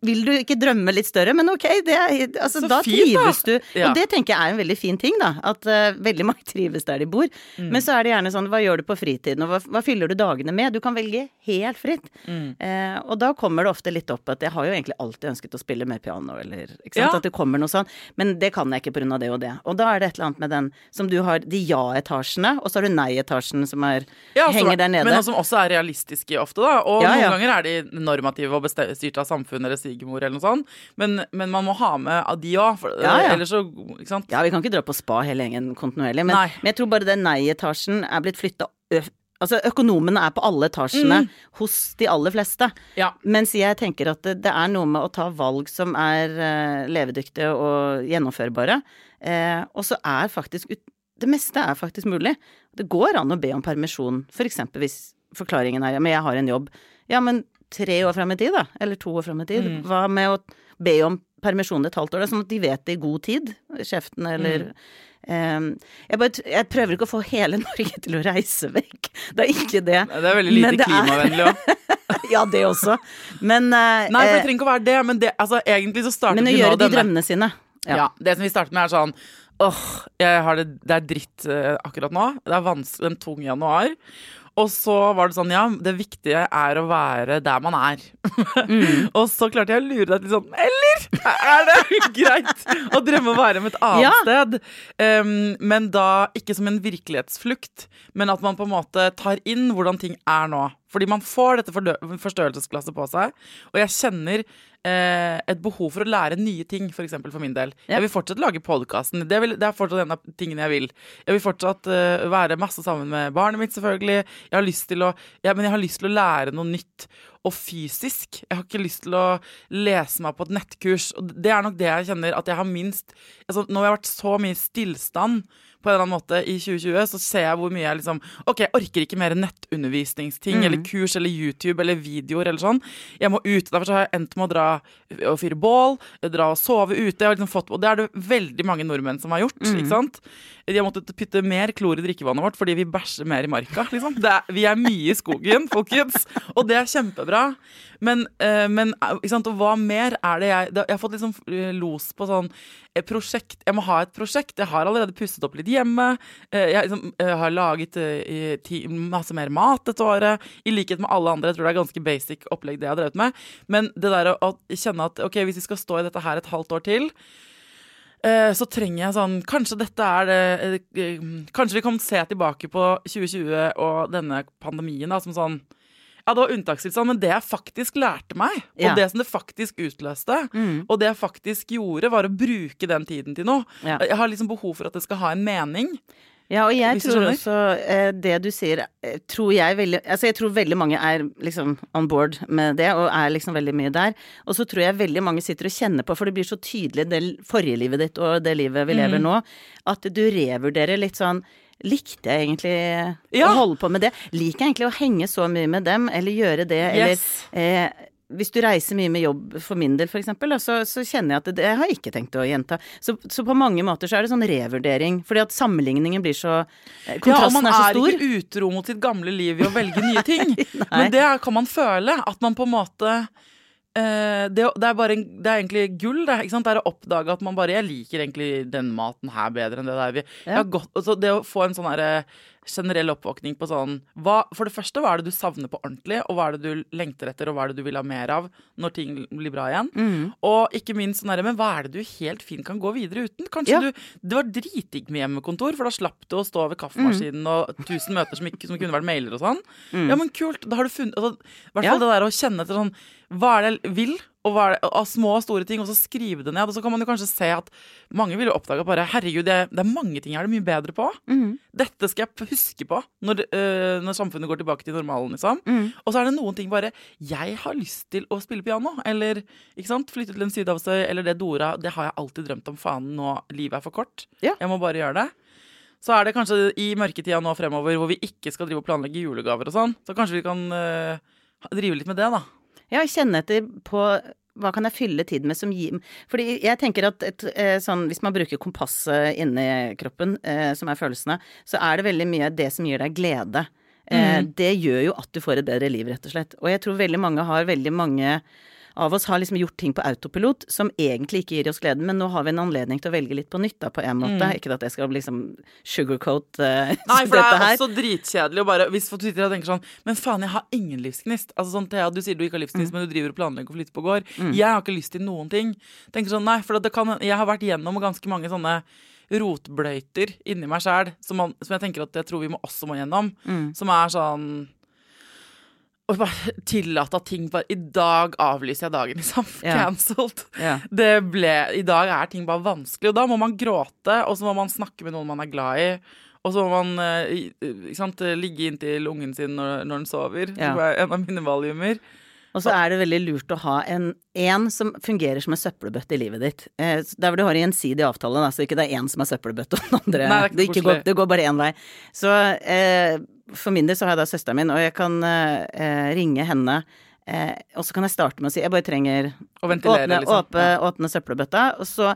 [SPEAKER 3] vil du ikke drømme litt større? Men ok, det altså, da
[SPEAKER 2] fint, da.
[SPEAKER 3] trives du.
[SPEAKER 2] Ja.
[SPEAKER 3] Og det tenker jeg er en veldig fin ting, da. At uh, veldig mange trives der de bor.
[SPEAKER 2] Mm.
[SPEAKER 3] Men så er det gjerne sånn, hva gjør du på fritiden, og hva, hva fyller du dagene med? Du kan velge helt fritt.
[SPEAKER 2] Mm.
[SPEAKER 3] Uh, og da kommer det ofte litt opp at jeg har jo egentlig alltid ønsket å spille mer piano, eller ikke sant.
[SPEAKER 2] Ja.
[SPEAKER 3] At det kommer noe sånn. Men det kan jeg ikke pga. det og det. Og da er det et eller annet med den som du har, de ja-etasjene, og så har du nei-etasjen som er,
[SPEAKER 2] Ja,
[SPEAKER 3] henger
[SPEAKER 2] er-
[SPEAKER 3] der nede.
[SPEAKER 2] Men som også er realistiske ofte, da. Og noen ganger er de normative og styrt av samfunnet eller svigermor eller noe sånt. Men, men man må ha med de òg,
[SPEAKER 3] Ja, ja.
[SPEAKER 2] ellers så Ikke sant.
[SPEAKER 3] Ja, vi kan ikke dra på spa hele gjengen kontinuerlig, men, men jeg tror bare den nei-etasjen er blitt flytta Altså, økonomene er på alle etasjene
[SPEAKER 2] Mm.
[SPEAKER 3] hos de aller fleste.
[SPEAKER 2] Ja.
[SPEAKER 3] Mens jeg tenker at det, det er noe med å ta valg som er uh, levedyktige og gjennomførbare. Uh, og så er faktisk Det meste er faktisk mulig. Det går an å be om permisjon, for eksempel hvis forklaringen er ja, men jeg har en jobb. Ja, men tre år fram i tid, da. Eller to år fram i tid.
[SPEAKER 2] Mm.
[SPEAKER 3] Hva med å be om permisjon et halvt år, Det er sånn at de vet det i god tid? Sjeftene eller
[SPEAKER 2] Mm.
[SPEAKER 3] um, jeg, bare, jeg prøver ikke å få hele Norge til å reise vekk. Det er ikke det.
[SPEAKER 2] Det er veldig lite
[SPEAKER 3] det er-
[SPEAKER 2] klimavennlig òg.
[SPEAKER 3] Ja, det også. Men uh,
[SPEAKER 2] Nei, for det
[SPEAKER 3] eh,
[SPEAKER 2] trenger ikke å være det, men det, altså, egentlig så startet
[SPEAKER 3] Men å gjøre de drømmene sine.
[SPEAKER 2] Ja. Det som vi startet med, er sånn Åh, det, det er dritt uh, akkurat nå. Det er vanskelig, en tung januar. Og så var det sånn, ja, det viktige er å være der man er.
[SPEAKER 3] Mm.
[SPEAKER 2] og så klarte jeg å lure deg til sånn, eller er det greit å drømme å være med et annet
[SPEAKER 3] Ja.
[SPEAKER 2] sted? Um, men da ikke som en virkelighetsflukt, men at man på en måte tar inn hvordan ting er nå. Fordi man får dette forstørrelsesglasset på seg, og jeg kjenner eh, et behov for å lære nye ting, for eksempel for min del.
[SPEAKER 3] Ja.
[SPEAKER 2] Jeg vil fortsatt lage podkasten. Det, det er fortsatt en av tingene jeg vil. Jeg vil fortsatt eh, være masse sammen med barnet mitt, selvfølgelig. Jeg har lyst til å, ja, men jeg har lyst til å lære noe nytt og fysisk. Jeg har ikke lyst til å lese meg på et nettkurs. Og det er nok det jeg kjenner at jeg har minst altså, har jeg vært så mye stillstand på en eller annen måte i 2020, så ser jeg hvor mye jeg liksom OK, jeg orker ikke mer nettundervisningsting
[SPEAKER 3] Mm.
[SPEAKER 2] eller kurs eller YouTube eller videoer eller sånn. Jeg må ut. Derfor så har jeg endt med å dra og fyre bål, dra og sove ute. Jeg har liksom fått, og det er det veldig mange nordmenn som har gjort.
[SPEAKER 3] Mm.
[SPEAKER 2] ikke sant? De har måttet putte mer klor i drikkevannet vårt fordi vi bæsjer mer i marka. liksom. Det er, vi er mye i skogen, folkens. Og det er kjempebra. Men, eh, men eh, ikke sant? og hva mer er det jeg Jeg har fått liksom eh, los på sånn eh, prosjekt Jeg må ha et prosjekt. Jeg har allerede pusset opp litt hjemme. Eh, jeg, liksom, jeg har laget eh, masse mer mat dette året. I likhet med alle andre. Jeg tror det er ganske basic opplegg det jeg har drevet med. Men det der å, å kjenne at ok, hvis vi skal stå i dette her et halvt år til eh, så trenger jeg sånn Kanskje dette er det eh, eh, Kanskje vi kan se tilbake på 2020 og denne pandemien da, som sånn ja, det var unntakstilstand, men det jeg faktisk lærte meg,
[SPEAKER 3] Ja.
[SPEAKER 2] og det som det faktisk utløste,
[SPEAKER 3] Mm.
[SPEAKER 2] og det jeg faktisk gjorde, var å bruke den tiden til noe.
[SPEAKER 3] Ja.
[SPEAKER 2] Jeg har liksom behov for at det skal ha en mening.
[SPEAKER 3] Ja, og jeg tror også eh, det du sier eh, tror jeg veldig Altså jeg tror veldig mange er liksom on board med det, og er liksom veldig mye der. Og så tror jeg veldig mange sitter og kjenner på, for det blir så tydelig det forrige livet ditt og det livet vi
[SPEAKER 2] Mm.
[SPEAKER 3] lever nå, at du revurderer litt sånn Likte jeg egentlig
[SPEAKER 2] Ja.
[SPEAKER 3] å holde på med det? Liker jeg egentlig å henge så mye med dem, eller gjøre det, eller eh, hvis du reiser mye med jobb for min del, eksempel, så, så kjenner jeg at det, det har jeg ikke tenkt å gjenta. Så, så på mange måter så er det sånn revurdering, fordi at sammenligningen blir så Kontrasten
[SPEAKER 2] Ja, og man
[SPEAKER 3] er så
[SPEAKER 2] er ikke utro mot sitt gamle liv i å velge nye ting. Men det kan man føle. At man på en måte eh, det, det er bare en, det er egentlig gull. Det, ikke sant? det er å oppdage at man bare Jeg liker egentlig den maten her bedre enn det der. Vi, jeg har gått, altså det å få en sånn herre generell oppvåkning på sånn hva, For det første, hva er det du savner på ordentlig, og hva er det du lengter etter, og hva er det du vil ha mer av når ting blir bra igjen?
[SPEAKER 3] Mm.
[SPEAKER 2] Og ikke minst sånn herre Men hva er det du helt fint kan gå videre uten? Kanskje
[SPEAKER 3] Ja.
[SPEAKER 2] du Det var dritdigg med hjemmekontor, for da slapp du å stå ved kaffemaskinen og tusen møter som, ikke, som kunne vært mailer og sånn. Ja, men kult. Da har du funnet altså, I hvert fall
[SPEAKER 3] Mm. Ja.
[SPEAKER 2] det der å kjenne etter sånn Hva er det jeg vil? Det, av små og store ting, og så skrive det ned. Og så kan man jo kanskje se at mange vil jo oppdage bare Herregud, det, det er mange ting jeg er det mye bedre på.
[SPEAKER 3] Mm.
[SPEAKER 2] Dette skal jeg huske på når, øh, når samfunnet går tilbake til normalen, liksom.
[SPEAKER 3] Mm.
[SPEAKER 2] Og så er det noen ting bare Jeg har lyst til å spille piano, eller ikke sant, flytte til en sydhavsøy, eller det Dora Det har jeg alltid drømt om. Faen, nå livet er for kort.
[SPEAKER 3] Ja.
[SPEAKER 2] Jeg må bare gjøre det. Så er det kanskje i mørketida nå fremover hvor vi ikke skal drive og planlegge julegaver og sånn, så kanskje vi kan øh, drive litt med det, da.
[SPEAKER 3] Ja, kjenne etter på hva kan jeg fylle tiden med som gir Fordi jeg tenker at et, eh, sånn, hvis man bruker kompasset inni kroppen, eh, som er følelsene, så er det veldig mye det som gir deg glede. Eh, Det gjør jo at du får et bedre liv, rett og slett. Og jeg tror veldig mange har veldig mange av oss har liksom gjort ting på autopilot som egentlig ikke gir oss gleden, men nå har vi en anledning til å velge litt på nytt, da, på en måte. Ikke at jeg skal liksom sugarcoat uh,
[SPEAKER 2] Nei, for det er også dritkjedelig å bare Hvis du sitter og tenker sånn Men faen, jeg har ingen livsgnist. Altså sånn, Thea, du sier du ikke har livsgnist, men du driver og planlegger å flytte på gård. Jeg har ikke lyst til noen ting. Tenker sånn, nei, for det kan, Jeg har vært gjennom ganske mange sånne rotbløyter inni meg sjæl som, som jeg tenker at jeg tror vi må også må gjennom. Som er sånn å bare tillate at ting bare I dag avlyser jeg dagen, liksom.
[SPEAKER 3] Yeah.
[SPEAKER 2] Cancelled.
[SPEAKER 3] Yeah.
[SPEAKER 2] Det ble I dag er ting bare vanskelig, og da må man gråte, og så må man snakke med noen man er glad i. Og så må man eh, i- ikke sant, ligge inntil ungen sin når, når den sover.
[SPEAKER 3] Ja.
[SPEAKER 2] Det er en av mine valiumer.
[SPEAKER 3] Og så er det veldig lurt å ha en, en som fungerer som en søppelbøtte i livet ditt. Eh, der hvor du har en gjensidig avtale, da, så ikke det er én som er søppelbøtte og den andre
[SPEAKER 2] Nei, det ikke
[SPEAKER 3] det, ikke går, det går bare én vei. Så eh, for min del så har jeg da søsteren min, og jeg kan eh, ringe henne. Eh, og så kan jeg starte med å si jeg bare trenger
[SPEAKER 2] Å
[SPEAKER 3] åpne,
[SPEAKER 2] liksom.
[SPEAKER 3] åpne,
[SPEAKER 2] Ja.
[SPEAKER 3] åpne søppelbøtta. Og så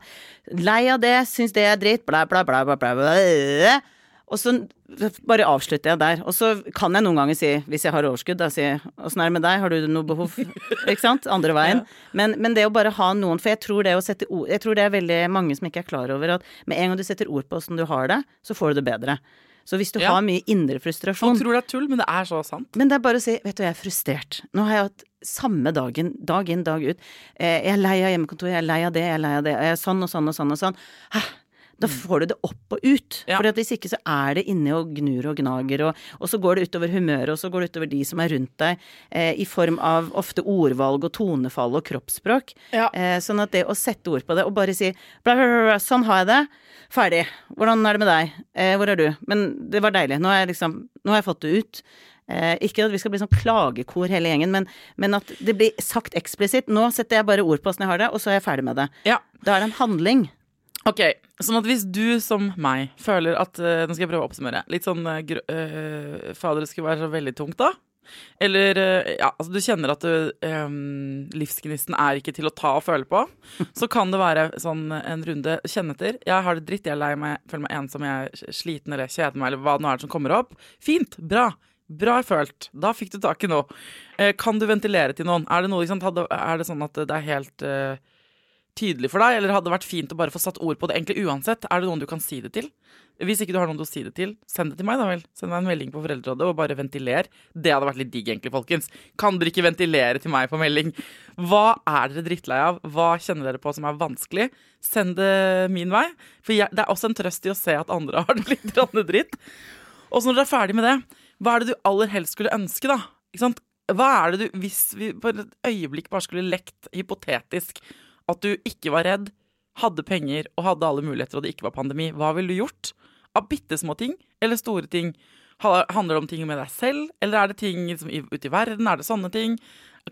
[SPEAKER 3] lei av det, syns det er dritt, bla, bla, bla, bla, bla, bla. Og så bare avslutter jeg der. Og så kan jeg noen ganger si, hvis jeg har overskudd, da si åssen er det med deg, har du noe behov? Ikke sant? Andre veien. Men, men det å bare ha noen, for jeg tror det å sette ord Jeg tror det er veldig mange som ikke er klar over at med en gang du setter ord på åssen du har det, så får du det bedre. Så hvis du
[SPEAKER 2] Ja.
[SPEAKER 3] har mye indre frustrasjon
[SPEAKER 2] Folk tror det er tull, men det er så sant.
[SPEAKER 3] men det er bare å si, vet du, jeg er frustrert. Nå har jeg hatt samme dagen, dag inn, dag ut. Eh, jeg er lei av hjemmekontor, jeg er lei av det, jeg er lei av det. Jeg er sånn og sånn og sånn og sånn. Hæ? Da får du det opp og ut.
[SPEAKER 2] Ja.
[SPEAKER 3] For hvis ikke så er det inni og gnur og gnager, og, og så går det utover humøret, og så går det utover de som er rundt deg, eh, i form av ofte ordvalg og tonefall og kroppsspråk.
[SPEAKER 2] Ja.
[SPEAKER 3] Eh, sånn at det å sette ord på det, og bare si bla, bla, bla, sånn har jeg det, ferdig. Hvordan er det med deg? Eh, hvor er du? Men det var deilig. Nå har jeg liksom, nå har jeg fått det ut. Eh, ikke at vi skal bli sånn klagekor hele gjengen, men, men at det blir sagt eksplisitt. Nå setter jeg bare ord på åssen jeg har det, og så er jeg ferdig med det.
[SPEAKER 2] Ja.
[SPEAKER 3] Da er det en handling.
[SPEAKER 2] Ok, sånn at hvis du som meg føler at uh, Nå skal jeg prøve å oppsummere. Litt sånn uh, Fader, det skulle være så veldig tungt, da. Eller ja, altså du kjenner at du, um, livsgnisten er ikke til å ta og føle på. Så kan det være sånn en runde kjenne etter. Jeg har det dritt, jeg er lei meg, føler meg ensom, jeg er sliten eller kjeder meg, eller hva det nå er som kommer opp. Fint, bra. Bra følt. Da fikk du tak i noe. Eh, kan du ventilere til noen? Er det, noe, liksom, er det sånn at det er helt eh, tydelig for deg, eller hadde vært fint å bare få satt ord på det egentlig uansett? Er det noen du kan si det til? Hvis ikke du har noen å si det til, send det til meg, da vel. Send meg en melding på Foreldrerådet og bare ventiler. Det hadde vært litt digg, egentlig, folkens. Kan dere ikke ventilere til meg på melding? Hva er dere drittlei av? Hva kjenner dere på som er vanskelig? Send det min vei. For jeg, det er også en trøst i å se at andre har det litt dritt. Og så når dere er ferdig med det, hva er det du aller helst skulle ønske, da? Ikke sant? Hva er det du, Hvis vi på et øyeblikk bare skulle lekt hypotetisk at du ikke var redd, hadde penger og hadde alle muligheter og det ikke var pandemi, hva ville du gjort? Av bitte små ting eller store ting? Handler det om ting med deg selv, eller er det ting liksom, ute i verden? Er det sånne ting?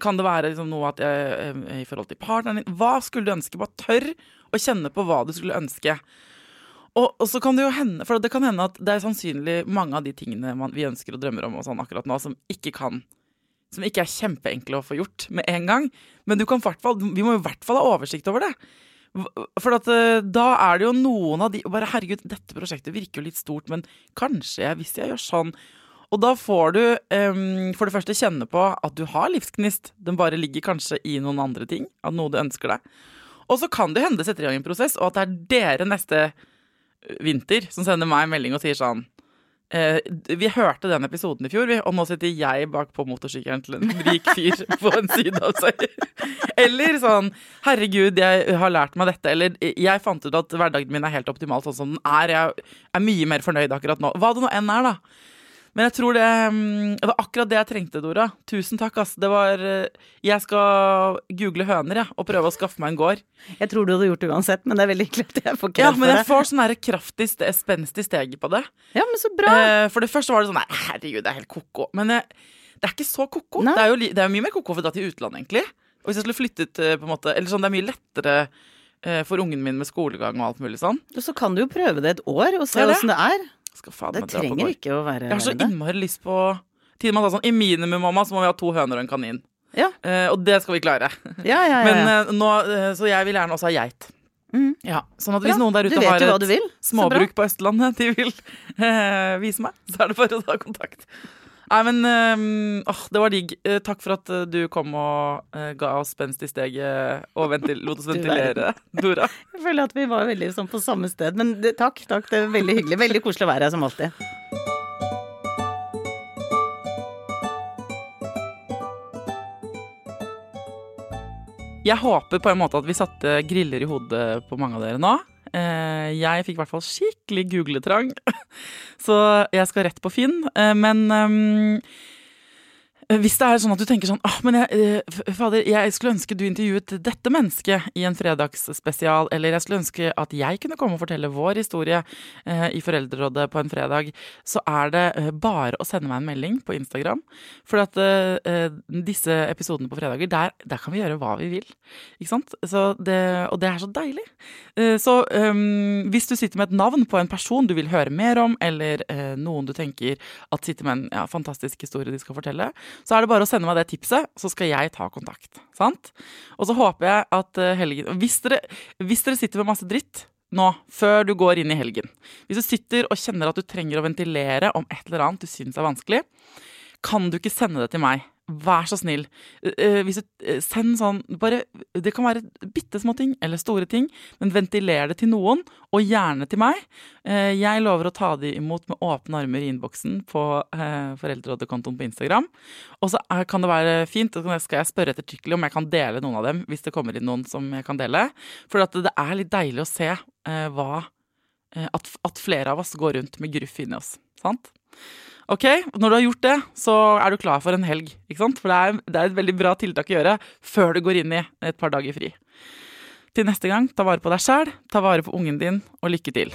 [SPEAKER 2] Kan det være liksom, noe at, eh, i forhold til partneren din? Hva skulle du ønske? Bare tørr å kjenne på hva du skulle ønske. Og, og, så kan det jo hende, for det kan hende at det er sannsynlig mange av de tingene man, vi ønsker og drømmer om og sånn akkurat nå, som ikke kan Som ikke er kjempeenkle å få gjort med en gang. Men du kan vi må i hvert fall ha oversikt over det. For at, eh, da er det jo noen av de bare Herregud, dette prosjektet virker jo litt stort, men kanskje jeg, hvis jeg gjør sånn Og da får du um, for det første kjenne på at du har livsgnist. Den bare ligger kanskje i noen andre ting. Av noe du ønsker deg. Og så kan det hende det setter i gang en prosess, og at det er dere neste Vinter som sender meg en melding og sier sånn eh, Vi hørte den episoden i fjor, og nå sitter jeg bak på motorsykkelen til en rik fyr på en side av seg. Eller sånn Herregud, jeg har lært meg dette. Eller jeg fant ut at hverdagen min er helt optimal sånn som den er. Jeg er mye mer fornøyd akkurat nå. Hva det nå enn er, da. Men jeg tror det, mm, det var akkurat det jeg trengte, Dora. Tusen takk, ass. Det var eh, Jeg skal google høner, jeg, og prøve å skaffe meg en gård.
[SPEAKER 3] Jeg tror du hadde gjort det uansett, men det er veldig hyggelig at jeg får kred
[SPEAKER 2] ja, men jeg får sånn kraftig, spenstig steg på det.
[SPEAKER 3] Ja, men så bra.
[SPEAKER 2] Eh, for det første var det sånn Nei, herregud, det er helt ko-ko. Men jeg, det er ikke så ko-ko. Det, er jo, det er mye mer ko-ko for å dra til utlandet, egentlig. Og hvis jeg skulle flyttet eh, på en måte Eller sånn, det er mye lettere for ungen min med skolegang og alt mulig sånn.
[SPEAKER 3] Så kan du jo prøve det et år og se åssen det. Det gård.
[SPEAKER 2] det
[SPEAKER 3] trenger ikke å være
[SPEAKER 2] Jeg har så innmari lyst på Tiden man sa sånn I minimum, mamma, så må vi ha to høner og en kanin.
[SPEAKER 3] Ja.
[SPEAKER 2] Uh, og det skal vi klare.
[SPEAKER 3] Ja, ja,
[SPEAKER 2] Men uh, nå, uh, Så jeg vil gjerne også ha geit. Mm. Ja, sånn at hvis noen der ute har et småbruk på Østlandet de vil vise meg, så er det bare å ta kontakt. Nei, men um, åh, det var digg. Uh, takk for at uh, du kom og uh, ga oss spenst i steget og ventil lot oss ventilere, Dora.
[SPEAKER 3] Jeg føler at vi var veldig sånn på samme sted. Men det, takk, takk. Det er veldig hyggelig. Veldig koselig å være her som alltid.
[SPEAKER 2] Jeg håper på en måte at vi satte griller i hodet på mange av dere nå. Eh, jeg fikk i hvert fall skikkelig googletrang, så jeg skal rett på Finn. Eh, men ehm, Eh, hvis det er sånn at du tenker sånn ah, men jeg, eh, fader, jeg skulle ønske du intervjuet dette mennesket i en fredagsspesial, eller jeg skulle ønske at jeg kunne komme og fortelle vår historie eh, i Foreldrerådet på en fredag, så er det eh, bare å sende meg en melding på Instagram. For at eh, disse episodene på fredager, der, der, kan vi gjøre hva vi vil. Ikke sant? Det, og det er så deilig. Eh, så um, hvis du sitter med et navn på en person du vil høre mer om, eller noen du tenker at sitter med en ja, fantastisk historie de skal fortelle, så er det bare å sende meg det tipset, så skal jeg ta kontakt. Sant? Og så håper jeg at eh, helgen hvis dere, hvis dere sitter med masse dritt nå, før du går inn i helgen Hvis du sitter og kjenner at du trenger å ventilere om et eller annet du syns er vanskelig, kan du ikke sende det til meg Vær så snill. Uh, hvis du, uh, send sånn bare, Det kan være bitte små ting eller store ting, men ventiler det til noen, og gjerne til meg. Jeg lover å ta de imot med åpne armer i innboksen på Foreldrerådekontoen på Instagram. Og så kan det være fint, så skal jeg spørre ettertrykkelig om jeg kan dele noen av dem, hvis det kommer inn noen som jeg kan dele. For det er litt deilig å se hva at, at flere av oss går rundt med gruff inni oss. Sant? Ok, Når du har gjort det, så er du klar for en helg. ikke sant? For det er, det er et veldig bra tiltak å gjøre før du går inn i et par dager fri. Til neste gang, ta vare på deg sjæl, ta vare på ungen din, og lykke til.